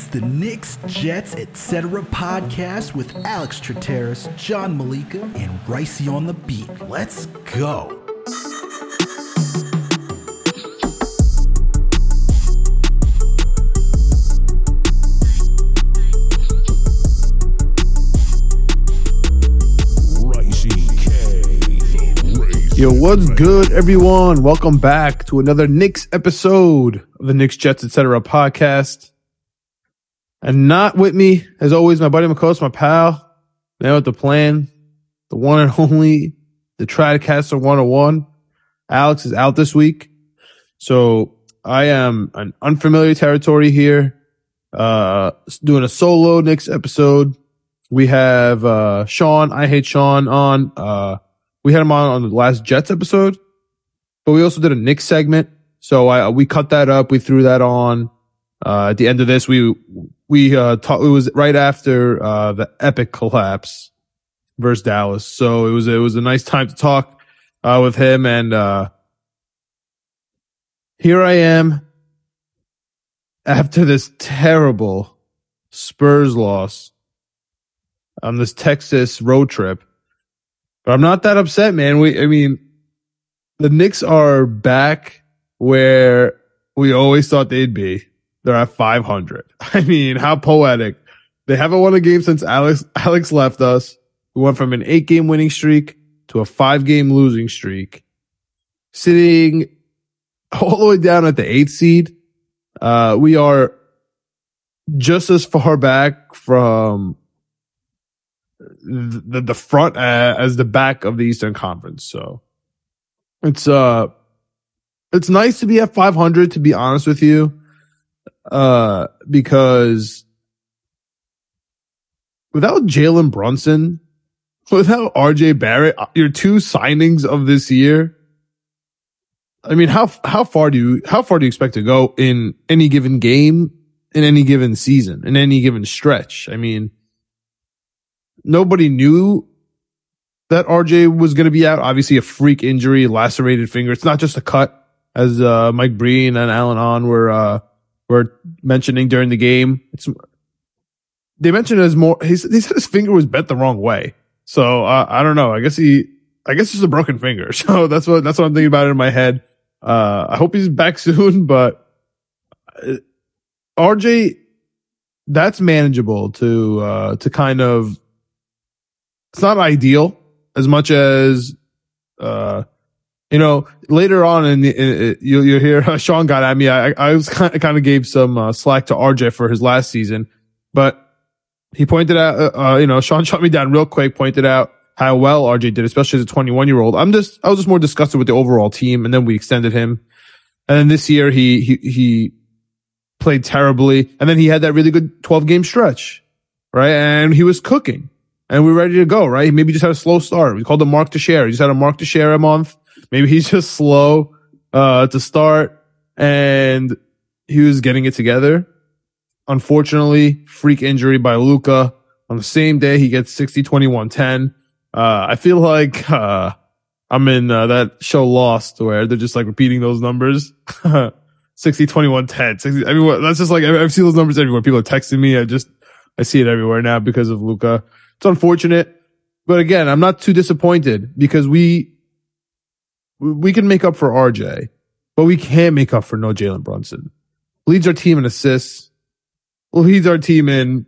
It's the Knicks, Jets, etc. podcast with Alex Trateris, John Malika, and Ricey on the beat. Let's go. Yo, what's good, everyone? Welcome back to another Knicks episode of the Knicks Jets Etc. podcast. And not with me, as always, my buddy McCoast, my pal, man with the plan, the one and only, the Tricaster 101. Alex is out this week. So I am an unfamiliar territory here, uh, doing a solo Knicks episode. We have, uh, Sean, I hate Sean on, uh, we had him on on the last Jets episode, but we also did a Knicks segment. So I, we cut that up. We threw that on. Uh, at the end of this, we, we, uh, talked, it was right after, uh, the epic collapse versus Dallas. So it was, it was a nice time to talk, uh, with him. And, uh, here I am after this terrible Spurs loss on this Texas road trip. But I'm not that upset, man. We, I mean, the Knicks are back where we always thought they'd be. They're at 500. I mean, how poetic. They haven't won a game since Alex, Alex left us. We went from an eight game winning streak to a five game losing streak, sitting all the way down at the eighth seed. Uh, we are just as far back from the the front uh, as the back of the Eastern Conference. So it's uh it's nice to be at 500 to be honest with you. Uh because without Jalen Brunson, without RJ Barrett, uh, your two signings of this year, I mean, how how far do you how far do you expect to go in any given game, in any given season, in any given stretch? I mean, nobody knew that RJ was going to be out. Obviously, a freak injury, lacerated finger. It's not just a cut, as uh, Mike Breen and Alan Hahn were uh, were mentioning during the game. It's they mentioned as more. He said, he said his finger was bent the wrong way. So uh, I don't know. I guess he. I guess it's a broken finger. So that's what that's what I'm thinking about in my head. Uh, I hope he's back soon, but uh, RJ, that's manageable to uh, to kind of it's not ideal as much as, uh, you know, later on in, the, in you, hear Sean got at me. I, I was kind of, kind of gave some uh, slack to RJ for his last season, but he pointed out, uh, uh, you know, Sean shot me down real quick, pointed out how well RJ did, especially as a 21 year old. I'm just, I was just more disgusted with the overall team. And then we extended him. And then this year he, he, he played terribly. And then he had that really good 12 game stretch, right? And he was cooking and we're ready to go, right? Maybe just had a slow start. We called him Mark to share. He just had a Mark to share a month. Maybe he's just slow, uh, to start and he was getting it together. Unfortunately, freak injury by Luka on the same day. He gets 60, 21, 10. Uh, I feel like, uh, I'm in uh, that show Lost where they're just like repeating those numbers. 60, 21, 10. 60, I mean, that's just like, I've seen those numbers everywhere. People are texting me. I just, I see it everywhere now because of Luka. It's unfortunate, but again, I'm not too disappointed because we we can make up for RJ, but we can't make up for no Jalen Brunson. Leads our team in assists, leads our team in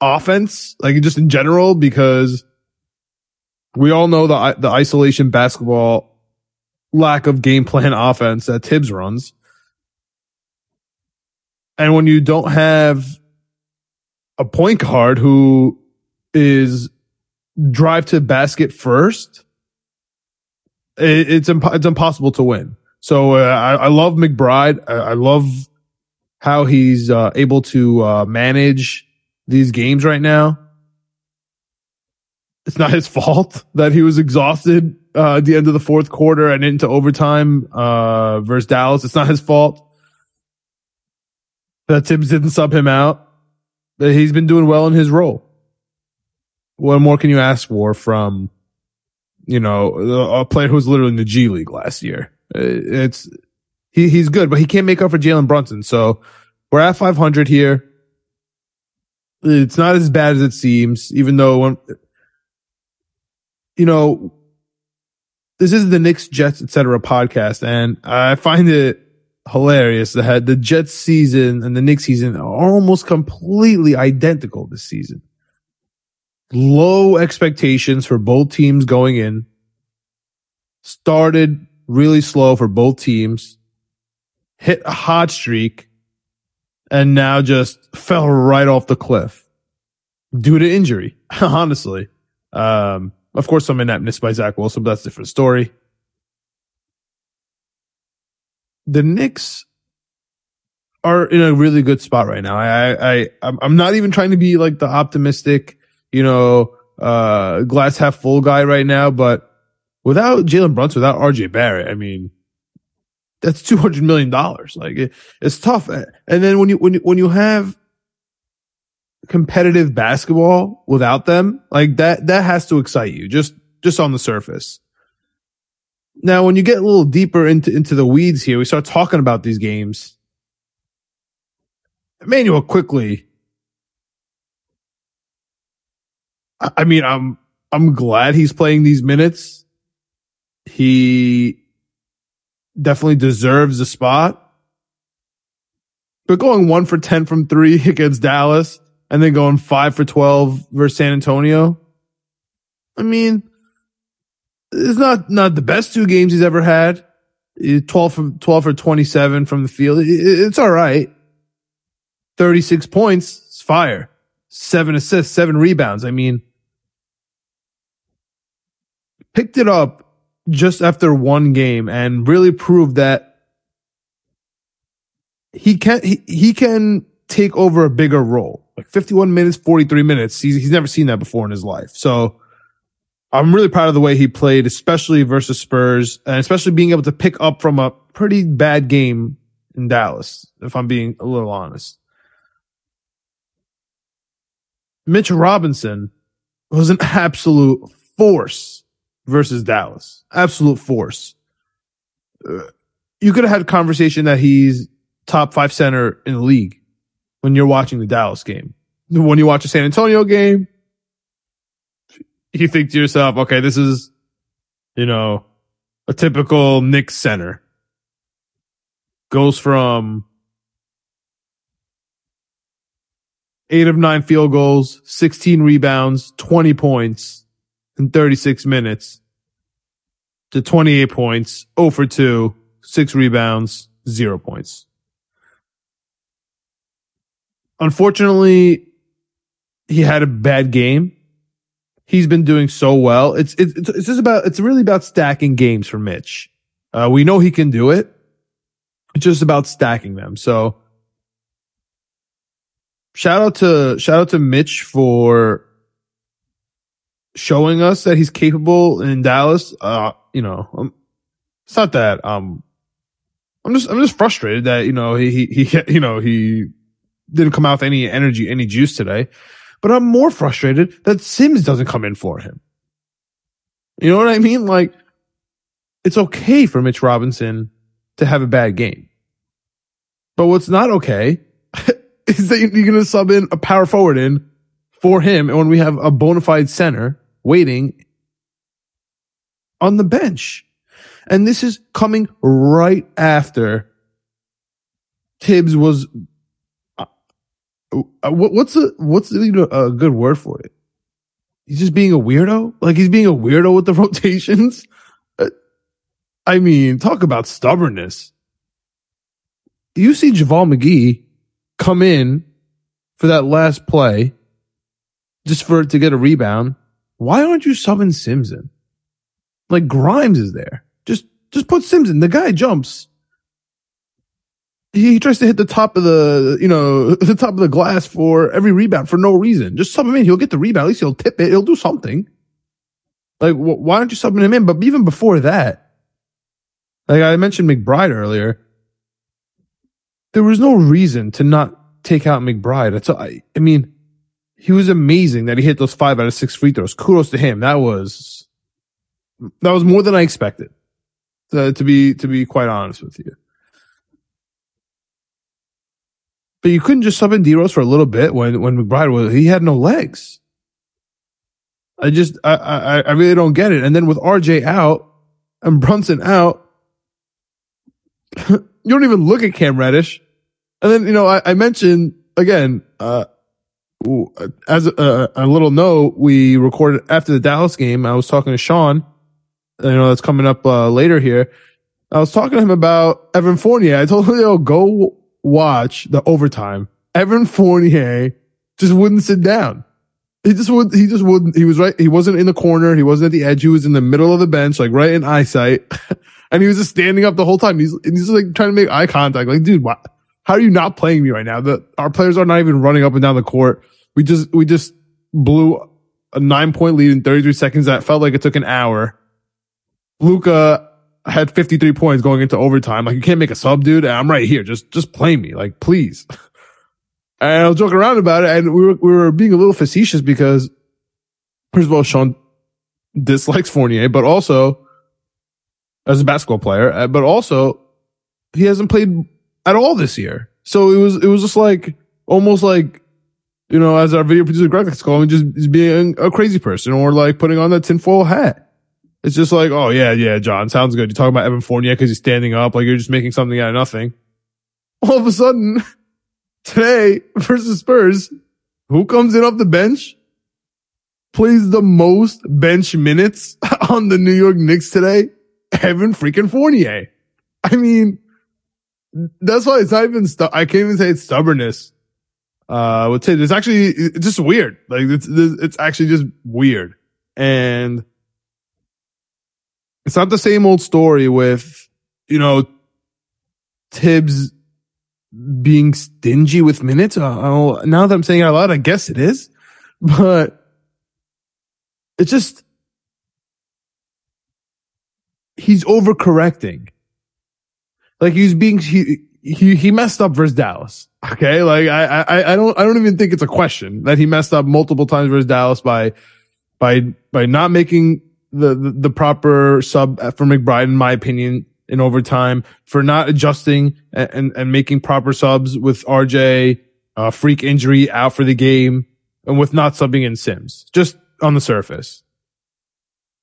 offense, like just in general, because we all know the the isolation basketball lack of game plan offense that Thibs runs. And when you don't have a point guard who is drive to basket first, it, it's imp- it's impossible to win. So uh, I, I, love McBride. I, I love how he's uh, able to uh, manage these games right now. It's not his fault that he was exhausted uh, at the end of the fourth quarter and into overtime uh, versus Dallas. It's not his fault that Thibs didn't sub him out he's been doing well in his role. What more can you ask for from, you know, a player who was literally in the G League last year? Uh, it's he he's good, but he can't make up for Jalen Brunson. So we're at 500 here. It's not as bad as it seems, even though you know, this is the Knicks, Jets, etc. podcast, and I find it hilarious that the Jets season and the Knicks season are almost completely identical this season. Low expectations for both teams going in. Started really slow for both teams. Hit a hot streak and now just fell right off the cliff due to injury, honestly. Um, of course, some ineptness by Zach Wilson, but that's a different story. The Knicks are in a really good spot right now. I, I, I'm not even trying to be like the optimistic, you know, uh, glass half full guy right now, but without Jalen Brunson, without RJ Barrett, I mean, that's two hundred million dollars. Like it, it's tough. And then when you when you when you have competitive basketball without them, like that that has to excite you just just on the surface. Now, when you get a little deeper into into the weeds here, we start talking about these games. Immanuel Quickley. I mean, I'm I'm glad he's playing these minutes. He definitely deserves a spot. But going one for 10 from three against Dallas and then going five for 12 versus San Antonio. I mean, it's not, not the best two games he's ever had. 12 from 12 for 27 from the field. It's all right. 36 points. It's fire. Seven assists, seven rebounds. I mean, picked it up just after one game and really proved that he can he, he can take over a bigger role. Like 51 minutes, 43 minutes. He's, he's never seen that before in his life. So I'm really proud of the way he played, especially versus Spurs and especially being able to pick up from a pretty bad game in Dallas, if I'm being a little honest. Mitch Robinson was an absolute force versus Dallas. Absolute force. Uh, you could have had a conversation that he's top five center in the league when you're watching the Dallas game. When you watch a San Antonio game, you think to yourself, okay, this is, you know, a typical Knicks center. Goes from eight of nine field goals, 16 rebounds, 20 points in 36 minutes to 28 points, 0 for 2, 6 rebounds, 0 points. Unfortunately, he had a bad game. He's been doing so well. It's, it's, it's just about, it's really about stacking games for Mitch. Uh, we know he can do it. It's just about stacking them. So shout out to, shout out to Mitch for showing us that he's capable in Dallas, uh, you know, um, it's not that, um, I'm just, I'm just frustrated that, you know, he, he, he, you know, he didn't come out with any energy, any juice today, but I'm more frustrated that Sims doesn't come in for him. You know what I mean? Like, it's okay for Mitch Robinson to have a bad game. But what's not okay is that you're going to sub in a power forward in for him. And when we have a bona fide center waiting on the bench. And this is coming right after Thibs was. Uh, uh what's a what's a, good word for it? He's just being a weirdo. Like he's being a weirdo with the rotations. Uh, I mean, talk about stubbornness. You see JaVale McGee come in for that last play just for to get a rebound why aren't you subbing Simpson? Like Grimes is there. Just just put Simpson. The guy jumps. He, he tries to hit the top of the, you know, the top of the glass for every rebound for no reason. Just sub him in. He'll get the rebound. At least he'll tip it. He'll do something. Like, wh- why aren't you subbing him in? But even before that, like I mentioned McBride earlier, there was no reason to not take out McBride. That's I, I mean, he was amazing that he hit those five out of six free throws. Kudos to him. That was that was more than I expected. To, to be to be quite honest with you. but you couldn't just sub in D Rose for a little bit when when McBride was he had no legs. I just I, I I really don't get it. And then with RJ out and Brunson out, you don't even look at Cam Reddish. And then you know I, I mentioned again uh, as a, a, little note, we recorded after the Dallas game. I was talking to Sean. You know that's coming up uh, later here. I was talking to him about Evan Fournier. I told him, "Yo, go watch the overtime." Evan Fournier just wouldn't sit down. He just would. He just wouldn't. He was right. He wasn't in the corner. He wasn't at the edge. He was in the middle of the bench, like right in eyesight, and he was just standing up the whole time. He's he's like trying to make eye contact. Like, dude, why, how are you not playing me right now? The, our players are not even running up and down the court. We just, we just blew a nine point lead in 33 seconds. That felt like it took an hour. Luka had 53 points going into overtime. Like you can't make a sub, dude. I'm right here. Just, just play me. Like, please. And I was joking around about it and we were, we were being a little facetious because first of all, Sean dislikes Fournier, but also as a basketball player, uh, but also he hasn't played at all this year. So it was, it was just like, almost like, you know, as our video producer Greg likes to call me, just being a crazy person or like putting on that tinfoil hat. It's just like, oh yeah, yeah, John, sounds good. You're talking about Evan Fournier because he's standing up, like you're just making something out of nothing. All of a sudden, today versus Spurs, who comes in off the bench? Plays the most bench minutes on the New York Knicks today? Evan freaking Fournier. I mean, that's why it's not even, stu- I can't even say it's stubbornness. Uh, with It's actually, it's just weird. Like, it's, it's actually just weird. And it's not the same old story with, you know, Thibs being stingy with minutes. Now that I'm saying it out loud, I guess it is, but it's just, he's overcorrecting. Like he's being he he he messed up versus Dallas. Okay, like I I I don't I don't even think it's a question that he messed up multiple times versus Dallas by by by not making the the, the proper sub for McBride in my opinion in overtime for not adjusting and and, and making proper subs with RJ uh, freak injury out for the game and with not subbing in Sims just on the surface.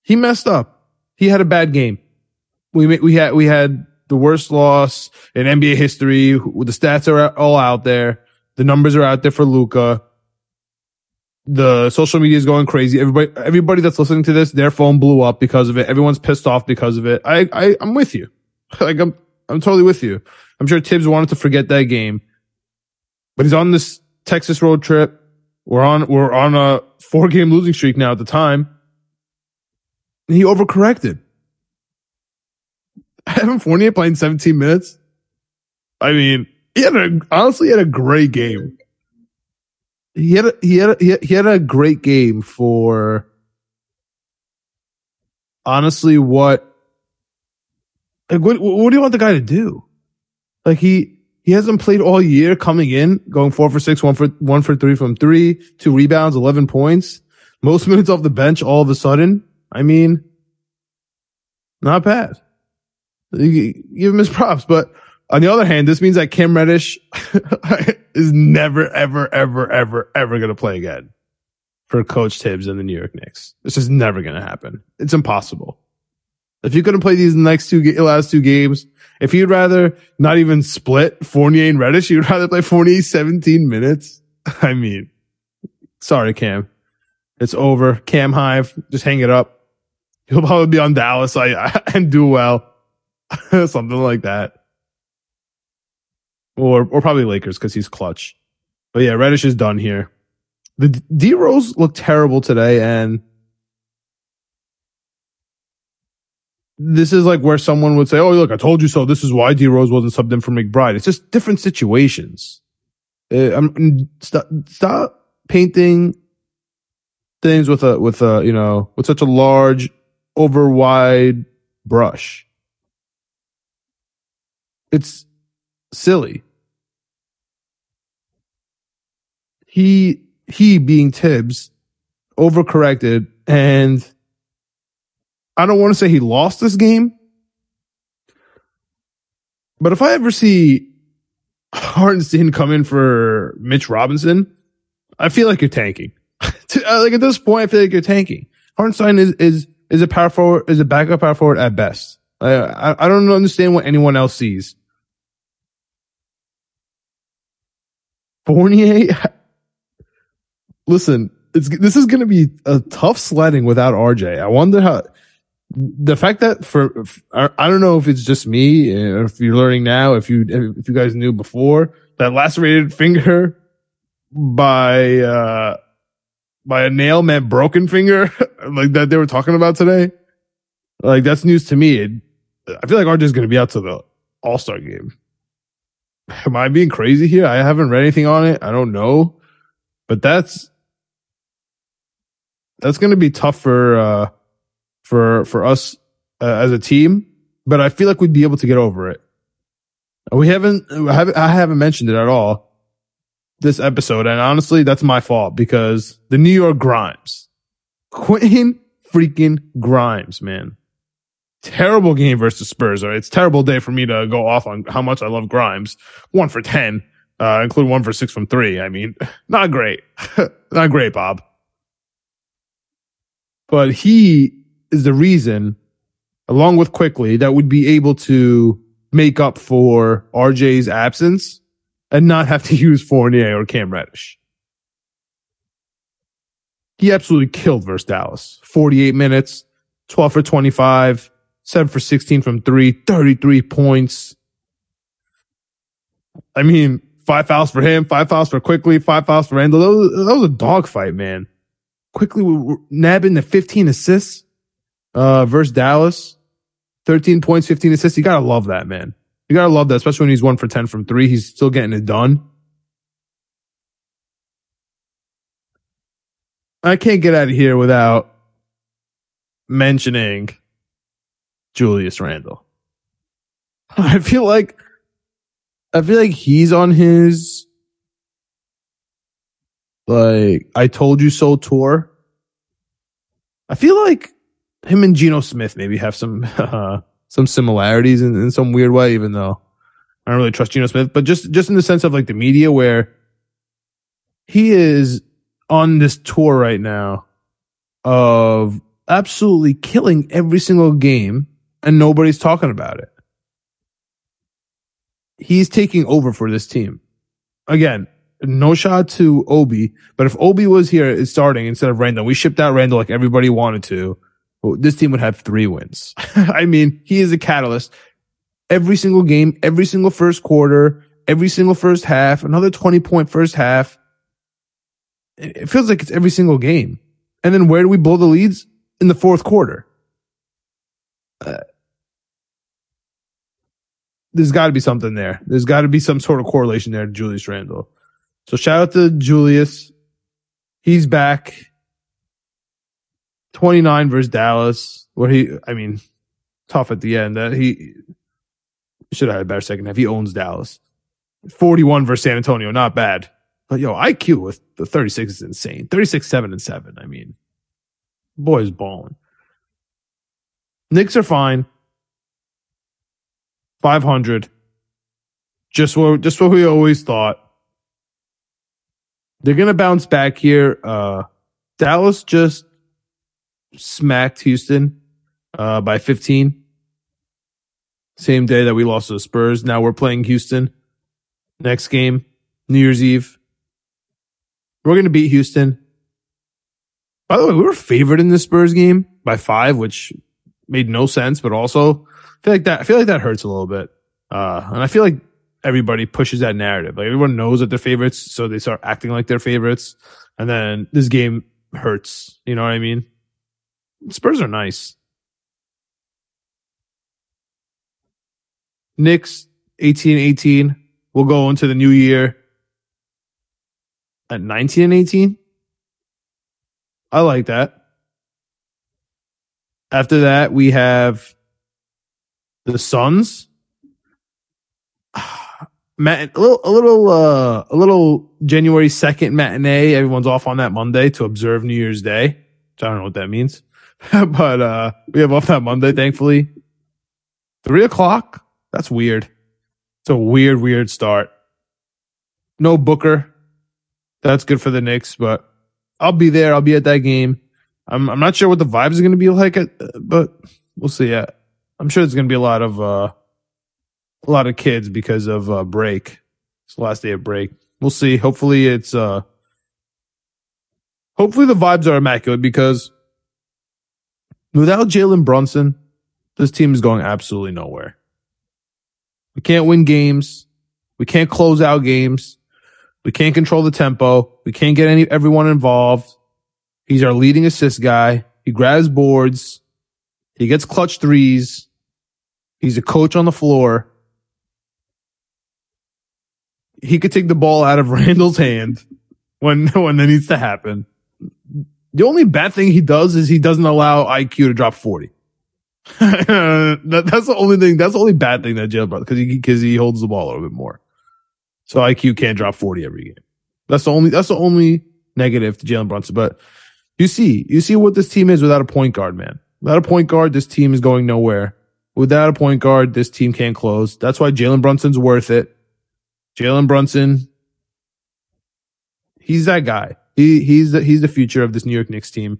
He messed up. He had a bad game. We we had we had the worst loss in NBA history. The stats are all out there. The numbers are out there for Luka. The social media is going crazy. Everybody, everybody that's listening to this, their phone blew up because of it. Everyone's pissed off because of it. I, I, I'm with you. Like I'm, I'm totally with you. I'm sure Thibs wanted to forget that game, but he's on this Texas road trip. We're on, we're on a four game losing streak now at the time. And he overcorrected. Evan Fournier playing 17 minutes. I mean, he had a, honestly he had a great game. He had a, he had a, he had a great game for honestly what like what what do you want the guy to do? Like he he hasn't played all year coming in, going four for six, one for one for three from three, two rebounds, eleven points, most minutes off the bench all of a sudden. I mean, not bad give him his props. But on the other hand, this means that Cam Reddish is never, ever, ever, ever, ever going to play again for Coach Thibs and the New York Knicks. This is never going to happen. It's impossible. If you couldn't play these next two, last two games, if you'd rather not even split Fournier and Reddish, you'd rather play Fournier 17 minutes. I mean, sorry, Cam. It's over. Cam Hive, just hang it up. He'll probably be on Dallas I, I, and do well. something like that. Or or probably Lakers because he's clutch. But yeah, Reddish is done here. The D Rose looked terrible today, and this is like where someone would say, "Oh, look, I told you so." This is why D Rose wasn't subbed in for McBride. It's just different situations. Uh, I'm stop, stop painting things with a with a you know with such a large, over wide brush. It's silly. He, he being Thibs overcorrected and I don't want to say he lost this game, but if I ever see Hartenstein come in for Mitch Robinson, I feel like you're tanking. Uh, like at this point, I feel like you're tanking. Hartenstein is is is a power forward, is a backup power forward at best. I, I, I don't understand what anyone else sees. Fournier, listen, it's this is going to be a tough sledding without RJ. I wonder how the fact that for I don't know if it's just me, if you're learning now, if you if you guys knew before that lacerated finger by uh by a nail meant broken finger, like that they were talking about today. Like that's news to me. It, I feel like RJ is going to be out to the All Star game. Am I being crazy here? I haven't read anything on it. I don't know, but that's that's going to be tough for uh for for us uh, as a team. But I feel like we'd be able to get over it. We haven't, I haven't, I haven't mentioned it at all this episode. And honestly, that's my fault because the New York Grimes, Quentin freaking Grimes, man. Terrible game versus Spurs. It's terrible day for me to go off on how much I love Grimes. One for 10, uh, include one for six from three. I mean, not great. not great, Bob. But he is the reason, along with Quickley, that would be able to make up for RJ's absence and not have to use Fournier or Cam Reddish. He absolutely killed versus Dallas. 48 minutes, 12 for 25, 7 for 16 from three, 33 points. I mean, five fouls for him, five fouls for Quickley, five fouls for Randle. That was, that was a dogfight, man. Quickley nabbing the 15 assists uh, versus Dallas. 13 points, 15 assists. You gotta love that, man. You gotta love that, especially when he's one for 10 from three. He's still getting it done. I can't get out of here without mentioning Julius Randle. I feel like I feel like he's on his like I told you so tour. I feel like him and Geno Smith maybe have some uh, some similarities in, in some weird way, even though I don't really trust Geno Smith, but just just in the sense of like the media where he is on this tour right now of absolutely killing every single game and nobody's talking about it. He's taking over for this team. Again, no shot to Obi, but if Obi was here starting instead of Randle, we shipped out Randle like everybody wanted to this team would have three wins. I mean, he is a catalyst. Every single game, every single first quarter, every single first half, another 20 point first half. It feels like it's every single game. And then where do we blow the leads? In the fourth quarter. Uh, there's got to be something there. There's got to be some sort of correlation there to Julius Randle. So shout out to Julius. He's back. 29 versus Dallas, where he, I mean, tough at the end. That he should have had a better second half. He owns Dallas. 41 versus San Antonio, not bad. But yo, IQ with the 36 is insane. 36, 7, and 7. I mean, boy's balling. Knicks are fine. 500. Just what, just what we always thought. They're going to bounce back here. Uh, Dallas just smacked Houston uh, by 15. Same day that we lost to the Spurs. Now we're playing Houston. Next game, New Year's Eve. We're going to beat Houston. By the way, we were favored in the Spurs game by five, which made no sense, but also feel like that, I feel like that hurts a little bit. Uh, and I feel like everybody pushes that narrative. Like everyone knows that they're favorites, so they start acting like they're favorites. And then this game hurts. You know what I mean? Spurs are nice. Knicks 18 18 will go into the new year at 19 and 18. I like that. After that, we have the Suns. Matt, a little, a little, uh, a little January 2nd matinee. Everyone's off on that Monday to observe New Year's Day. I don't know what that means. but uh we have off that Monday, thankfully. Three o'clock? That's weird. It's a weird, weird start. No Booker. That's good for the Knicks, but I'll be there. I'll be at that game. I'm I'm not sure what the vibes are going to be like, at, but we'll see. Yeah, I'm sure there's going to be a lot of uh, a lot of kids because of uh, break. It's the last day of break. We'll see. Hopefully, it's uh, hopefully the vibes are immaculate because without Jalen Brunson, this team is going absolutely nowhere. We can't win games. We can't close out games. We can't control the tempo. We can't get any everyone involved. He's our leading assist guy. He grabs boards. He gets clutch threes. He's a coach on the floor. He could take the ball out of Randle's hand when when that needs to happen. The only bad thing he does is he doesn't allow IQ to drop 40. that, that's the only thing. That's the only bad thing that Jalen brought because he because he holds the ball a little bit more. So IQ can't drop 40 every game. That's the only that's the only negative to Jalen Brunson. But you see, you see what this team is without a point guard, man. Without a point guard, this team is going nowhere. Without a point guard, this team can't close. That's why Jalen Brunson's worth it. Jalen Brunson, he's that guy. He he's the he's the future of this New York Knicks team,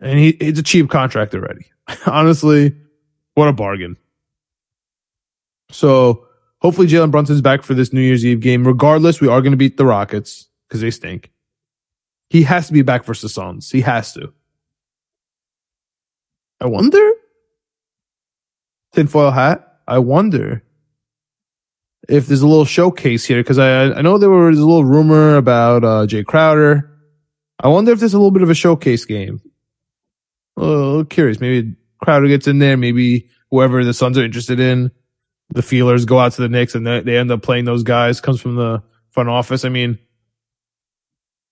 and he it's a cheap contract already. Honestly, what a bargain. So hopefully Jalen Brunson's back for this New Year's Eve game. Regardless, we are going to beat the Rockets because they stink. He has to be back for the Suns. He has to. I wonder. Tinfoil hat. I wonder if there's a little showcase here because I I know there was a little rumor about uh, Jae Crowder. I wonder if there's a little bit of a showcase game. Little curious. Maybe Crowder gets in there. Maybe whoever the Suns are interested in, the feelers go out to the Knicks and they, they end up playing those guys. Comes from the front office. I mean,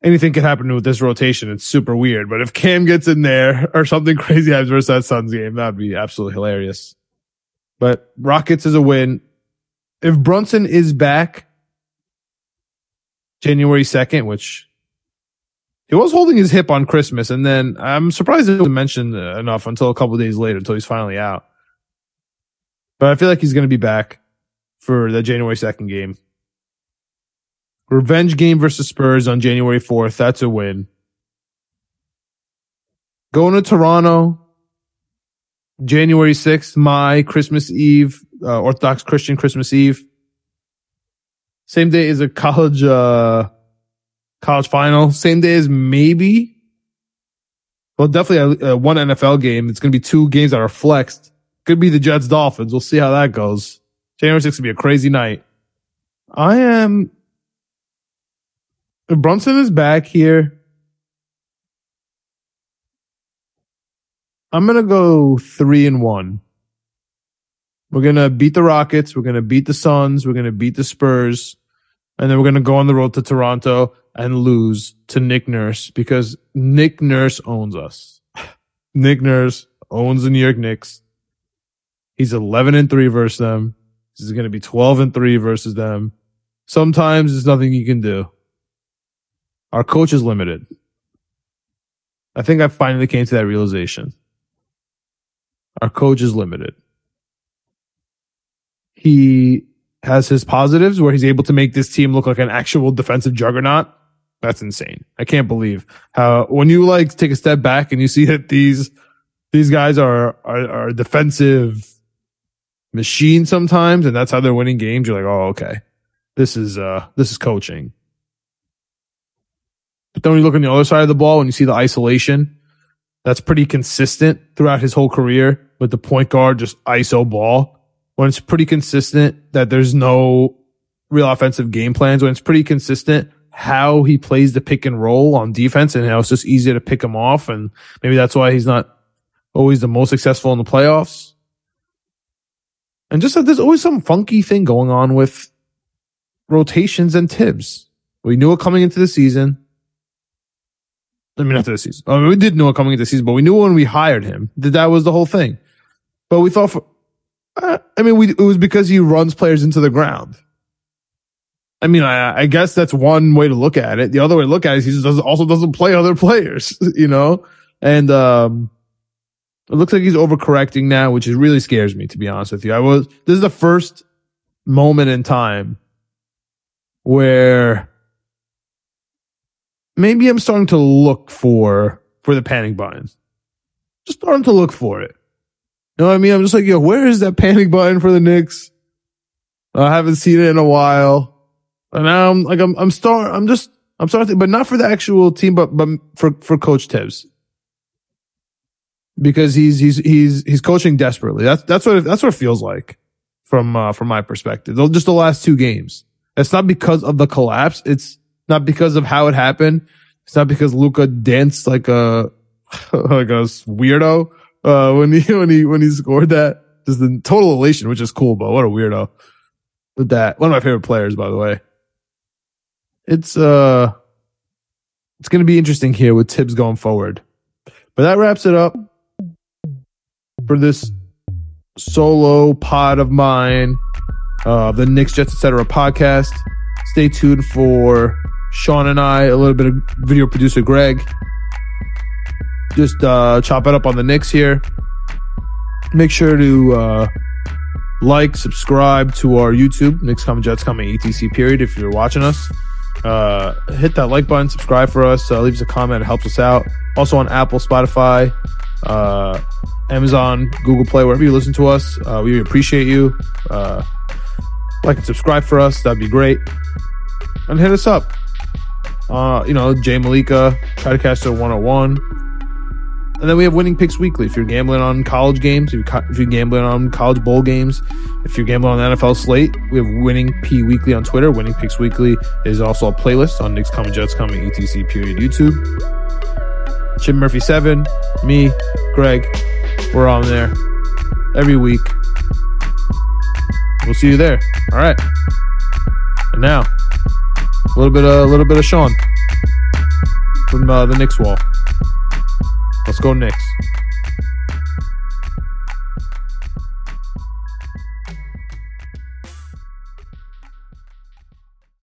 anything could happen with this rotation. It's super weird. But if Cam gets in there or something crazy happens versus that Suns game, that'd be absolutely hilarious. But Rockets is a win. If Brunson is back January 2nd, which he was holding his hip on Christmas, and then I'm surprised it wasn't mentioned enough until a couple days later, until he's finally out. But I feel like he's going to be back for the January 2nd game. Revenge game versus Spurs on January 4th. That's a win. Going to Toronto, January 6th, my Christmas Eve, uh, Orthodox Christian Christmas Eve. Same day as a college, uh, college final. Same day as maybe, well, definitely a, a one NFL game. It's going to be two games that are flexed. Could be the Jets Dolphins. We'll see how that goes. January 6th will be a crazy night. I am, Brunson is back here, I'm going to go three and one. We're going to beat the Rockets. We're going to beat the Suns. We're going to beat the Spurs. And then we're going to go on the road to Toronto and lose to Nick Nurse because Nick Nurse owns us. Nick Nurse owns the New York Knicks. He's 11 and 3 versus them. He's going to be 12 and 3 versus them. Sometimes there's nothing you can do. Our coach is limited. I think I finally came to that realization. Our coach is limited. He has his positives where he's able to make this team look like an actual defensive juggernaut. That's insane. I can't believe how when you like take a step back and you see that these these guys are are, are defensive machines sometimes, and that's how they're winning games. You're like, oh, okay, this is uh this is coaching. But then when you look on the other side of the ball, and you see the isolation, that's pretty consistent throughout his whole career with the point guard just ISO ball when it's pretty consistent that there's no real offensive game plans, when it's pretty consistent how he plays the pick and roll on defense and how it's just easy to pick him off. And maybe that's why he's not always the most successful in the playoffs. And just that there's always some funky thing going on with rotations and Thibs. We knew it coming into the season. I mean, after the season. I mean, we did know coming into the season, but we knew when we hired him that that was the whole thing. But we thought for, uh, I mean, we, it was because he runs players into the ground. I mean, I, I, guess that's one way to look at it. The other way to look at it is he just doesn't, also doesn't play other players, you know? And, um, it looks like he's overcorrecting now, which is really scares me, to be honest with you. I was, this is the first moment in time where maybe I'm starting to look for for the panic button. Just starting to look for it. You know what I mean? I'm just like, yo, where is that panic button for the Knicks? I haven't seen it in a while. And now I'm like, I'm, I'm start, I'm just, I'm starting, but not for the actual team, but, but for, for Coach Thibs. Because he's, he's, he's, he's coaching desperately. That's, that's what, it, that's what it feels like from, uh, from my perspective. Just the last two games. It's not because of the collapse. It's not because of how it happened. It's not because Luka danced like a, like a weirdo, uh, when he, when he, when he scored that. Just the total elation, which is cool, but what a weirdo with that. One of my favorite players, by the way. It's uh it's gonna be interesting here with Thibs going forward. But that wraps it up for this solo pod of mine, uh the Knicks Jets Etc. podcast. Stay tuned for Sean and I, a little bit of video producer Greg. Just uh chop it up on the Knicks here. Make sure to uh like, subscribe to our YouTube, Knicks Coming Jets Coming ETC period if you're watching us. Uh, hit that like button, subscribe for us, uh, leave us a comment, it helps us out. Also on Apple, Spotify, uh, Amazon, Google Play, wherever you listen to us. Uh, we appreciate you. Uh, like and subscribe for us, that'd be great. And hit us up. Uh, you know, Jay Malika, try to catch the 101. And then we have winning picks weekly. If you're gambling on college games, if you're, if you're gambling on college bowl games, if you're gambling on the NFL slate, we have winning P weekly on Twitter. Winning picks weekly is also a playlist on Knicks Coming Jets Coming ETC period YouTube. Chip Murphy seven, me, Greg, we're on there every week. We'll see you there. All right. And now, a little bit, of, a little bit of Sean from uh, the Knicks wall. Let's go Knicks.